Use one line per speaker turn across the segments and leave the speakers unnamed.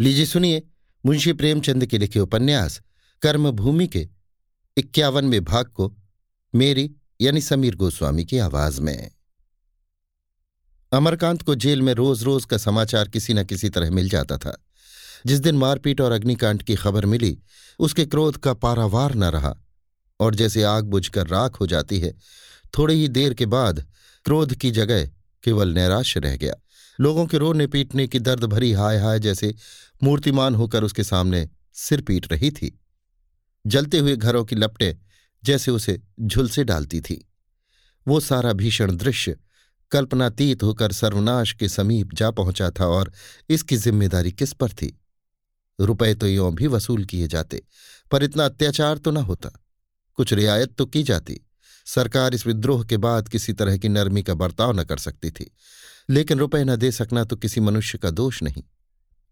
लीजिए सुनिए मुंशी प्रेमचंद के लिखे उपन्यास, कर्मभूमि के इक्यावनवें भाग को मेरी यानी समीर गोस्वामी की आवाज़ में। अमरकांत को जेल में रोज रोज का समाचार किसी न किसी तरह मिल जाता था। जिस दिन मारपीट और अग्निकांड की खबर मिली, उसके क्रोध का पारावार न रहा, और जैसे आग बुझकर राख हो जाती है, थोड़ी ही देर के बाद क्रोध की जगह केवल नैराश्य रह गया। लोगों के रोने पीटने की दर्द भरी हाय हाय जैसे मूर्तिमान होकर उसके सामने सिर पीट रही थी। जलते हुए घरों की लपटें जैसे उसे झुलसे डालती थी। वो सारा भीषण दृश्य कल्पनातीत होकर सर्वनाश के समीप जा पहुँचा था और इसकी ज़िम्मेदारी किस पर थी? रुपए तो यों भी वसूल किए जाते, पर इतना अत्याचार तो न होता। कुछ रियायत तो की जाती। सरकार इस विद्रोह के बाद किसी तरह की नरमी का बर्ताव न कर सकती थी। लेकिन रुपए न दे सकना तो किसी मनुष्य का दोष नहीं।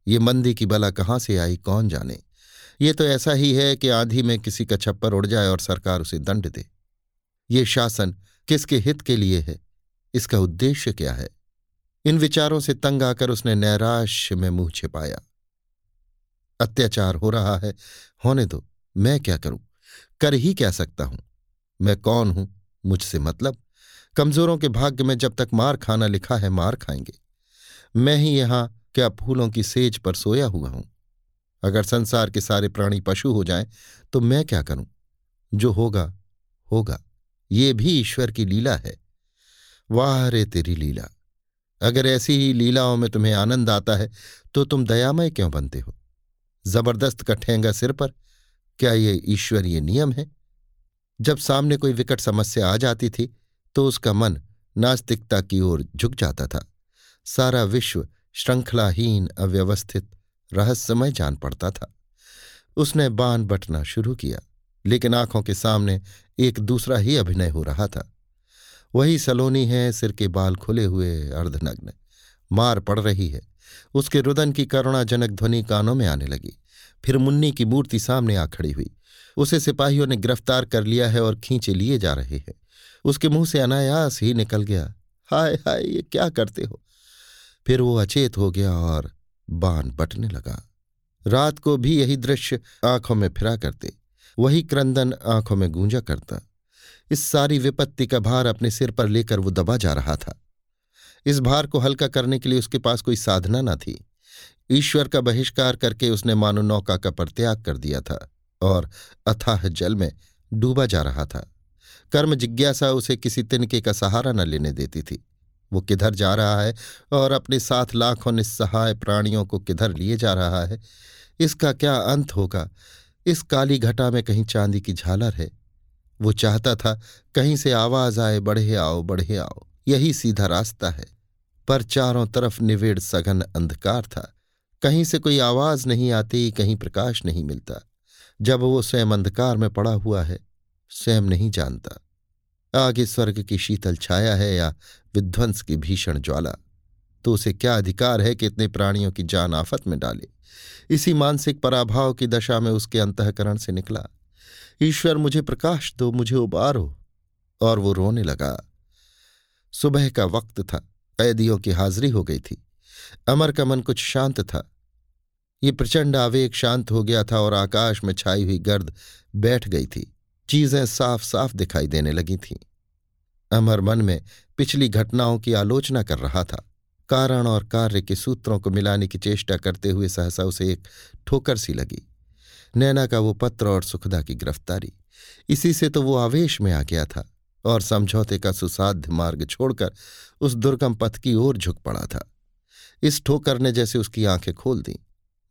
ये मंदी की बला कहाँ से आई, कौन जाने? ये तो ऐसा ही है कि आंधी में किसी का छप्पर उड़ जाए और सरकार उसे दंड दे। ये शासन किसके हित के लिए है? इसका उद्देश्य क्या है? इन विचारों से तंग आकर उसने नैराश्य में मुँह छिपाया। अत्याचार हो रहा है, होने दो, मैं क्या करूँ? कर ही क्या सकता हूँ? मैं कौन हूँ? मुझसे मतलब? कमजोरों के भाग्य में जब तक मार खाना लिखा है, मार खाएँगे। मैं ही यहाँ क्या फूलों की सेज पर सोया हुआ हूँ? अगर संसार के सारे प्राणी पशु हो जाएँ तो मैं क्या करूँ? जो होगा होगा। ये भी ईश्वर की लीला है। वाह रे तेरी लीला। अगर ऐसी ही लीलाओं में तुम्हें आनंद आता है तो तुम दयामय क्यों बनते हो? ज़बरदस्त का ठेंगा सिर पर। क्या ये ईश्वरीय नियम है? जब सामने कोई विकट समस्या आ जाती थी तो उसका मन नास्तिकता की ओर झुक जाता था। सारा विश्व श्रृंखलाहीन, अव्यवस्थित, रहस्यमय जान पड़ता था। उसने बान बटना शुरू किया, लेकिन आँखों के सामने एक दूसरा ही अभिनय हो रहा था। वही सलोनी है, सिर के बाल खुले हुए, अर्धनग्न, मार पड़ रही है। उसके रुदन की करुणाजनक ध्वनि कानों में आने लगी। फिर मुन्नी की मूर्ति सामने आ खड़ी हुई। उसे सिपाहियों ने गिरफ़्तार कर लिया है और खींचे लिए जा रहे हैं। उसके मुँह से अनायास ही निकल गया। हाय हाय, ये क्या करते हो? फिर वो अचेत हो गया और बान बटने लगा। रात को भी यही दृश्य आँखों में फिरा करते। वही क्रंदन आँखों में गूंजा करता। इस सारी विपत्ति का भार अपने सिर पर लेकर वो दबा जा रहा था। इस भार को हल्का करने के लिए उसके पास कोई साधना न थी। ईश्वर का बहिष्कार करके उसने मानो नौका का परित्याग कर दिया था और अथाह जल में डूबा जा रहा था। कर्म जिज्ञासा उसे किसी तिनके का सहारा न लेने देती थी। वो किधर जा रहा है और अपने साथ लाखों निस्सहाय प्राणियों को किधर लिए जा रहा है? इसका क्या अंत होगा? इस काली घटा में कहीं चांदी की झालर है। वो चाहता था कहीं से आवाज़ आए, बढ़े आओ बढ़े आओ। यही सीधा रास्ता है। पर चारों तरफ़ निवेड़ सघन अंधकार था। कहीं से कोई आवाज़ नहीं आती, कहीं प्रकाश नहीं मिलता। जब वो स्वयं अंधकार में पड़ा हुआ है, स्वयं नहीं जानता। आगे स्वर्ग की शीतल छाया है या विध्वंस की भीषण ज्वाला। तो उसे क्या अधिकार है कि इतने प्राणियों की जान आफत में डाले? इसी मानसिक पराभाव की दशा में उसके अंतकरण से निकला। ईश्वर, मुझे प्रकाश दो, मुझे उबारो। और वो रोने लगा। सुबह का वक्त था, कैदियों की हाजिरी हो गई थी। अमर का मन कुछ शांत था। ये प्रचंड आवेग शांत हो गया था और आकाश में छाई हुई गर्द बैठ गई थी। चीज़ें साफ़ साफ़ दिखाई देने लगी थीं। अमर मन में पिछली घटनाओं की आलोचना कर रहा था। कारण और कार्य के सूत्रों को मिलाने की चेष्टा करते हुए सहसा उसे एक ठोकर सी लगी। नैना का वो पत्र और सुखदा की गिरफ्तारी। इसी से तो वो आवेश में आ गया था और समझौते का सुसाध्य मार्ग छोड़कर उस दुर्गम पथ की ओर झुक पड़ा था। इस ठोकर ने जैसे उसकी आँखें खोल दी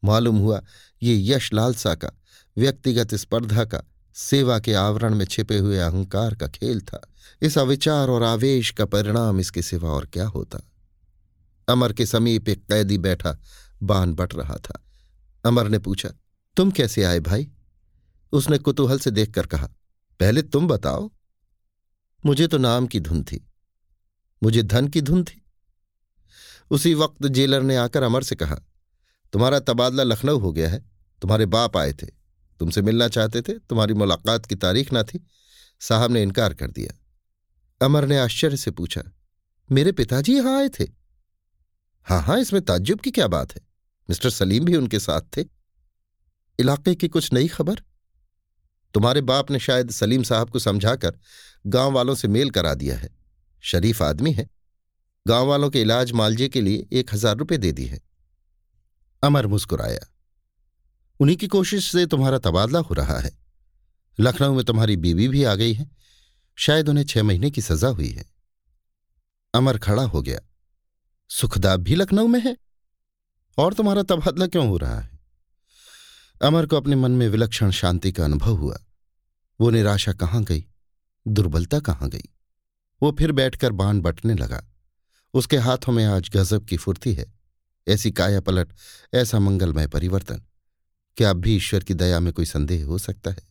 मालूम हुआ, ये यश लालसा का, व्यक्तिगत स्पर्धा का, सेवा के आवरण में छिपे हुए अहंकार का खेल था। इस अविचार और आवेश का परिणाम इसके सिवा और क्या होता? अमर के समीप एक कैदी बैठा, बान बट रहा था। अमर ने पूछा, तुम कैसे आए भाई? उसने कुतूहल से देखकर कहा, पहले तुम बताओ। मुझे तो नाम की धुन थी। मुझे धन की धुन थी। उसी वक्त जेलर ने आकर अमर से कहा तुम्हारा तबादला लखनऊ हो गया है। तुम्हारे बाप आए थे। तुमसे मिलना चाहते थे। तुम्हारी मुलाकात की तारीख ना थी। साहब ने इनकार कर दिया। अमर ने आश्चर्य से पूछा, मेरे पिताजी यहाँ आए थे? हाँ हाँ इसमें ताज्जुब की क्या बात है? मिस्टर सलीम भी उनके साथ थे। इलाके की कुछ नई खबर? तुम्हारे बाप ने शायद सलीम साहब को समझाकर गाँव वालों से मेल करा दिया है। शरीफ आदमी है। गाँव वालों के इलाज मालजे के लिए एक हज़ार रुपये दे दी है। अमर मुस्कुराया। उन्हीं की कोशिश से तुम्हारा तबादला हो रहा है। लखनऊ में तुम्हारी बीवी भी आ गई है। शायद उन्हें छह महीने की सजा हुई है। अमर खड़ा हो गया। सुखदाब भी लखनऊ में है? और तुम्हारा तबादला क्यों हो रहा है? अमर को अपने मन में विलक्षण शांति का अनुभव हुआ। वो निराशा कहाँ गई? दुर्बलता कहाँ गई? वो फिर बैठकर बाण बटने लगा। उसके हाथों में आज गजब की फुर्ती है। ऐसी काया पलट, ऐसा मंगलमय परिवर्तन। क्या अब भी ईश्वर की दया में कोई संदेह हो सकता है?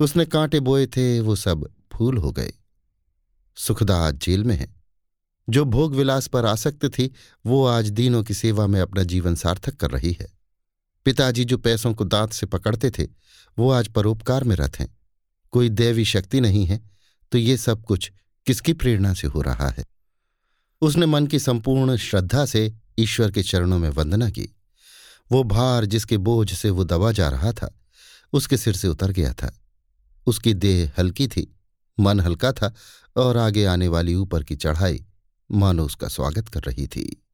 उसने कांटे बोए थे, वो सब फूल हो गए। सुखदा आज जेल में है। जो भोग विलास पर आसक्त थी, वो आज दीनों की सेवा में अपना जीवन सार्थक कर रही है। पिताजी जो पैसों को दांत से पकड़ते थे, वो आज परोपकार में रथ हैं। कोई दैवी शक्ति नहीं है तो ये सब कुछ किसकी प्रेरणा से हो रहा है? उसने मन की संपूर्ण श्रद्धा से ईश्वर के चरणों में वंदना की। वो भार जिसके बोझ से वो दबा जा रहा था, उसके सिर से उतर गया था। उसकी देह हल्की थी, मन हल्का था और आगे आने वाली ऊपर की चढ़ाई मानो उसका स्वागत कर रही थी।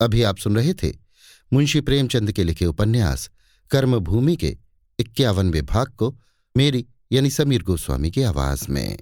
अभी आप सुन रहे थे मुंशी प्रेमचंद के लिखे उपन्यास, कर्मभूमि के इक्यावनवे भाग को मेरी यानी समीर गोस्वामी की आवाज़ में।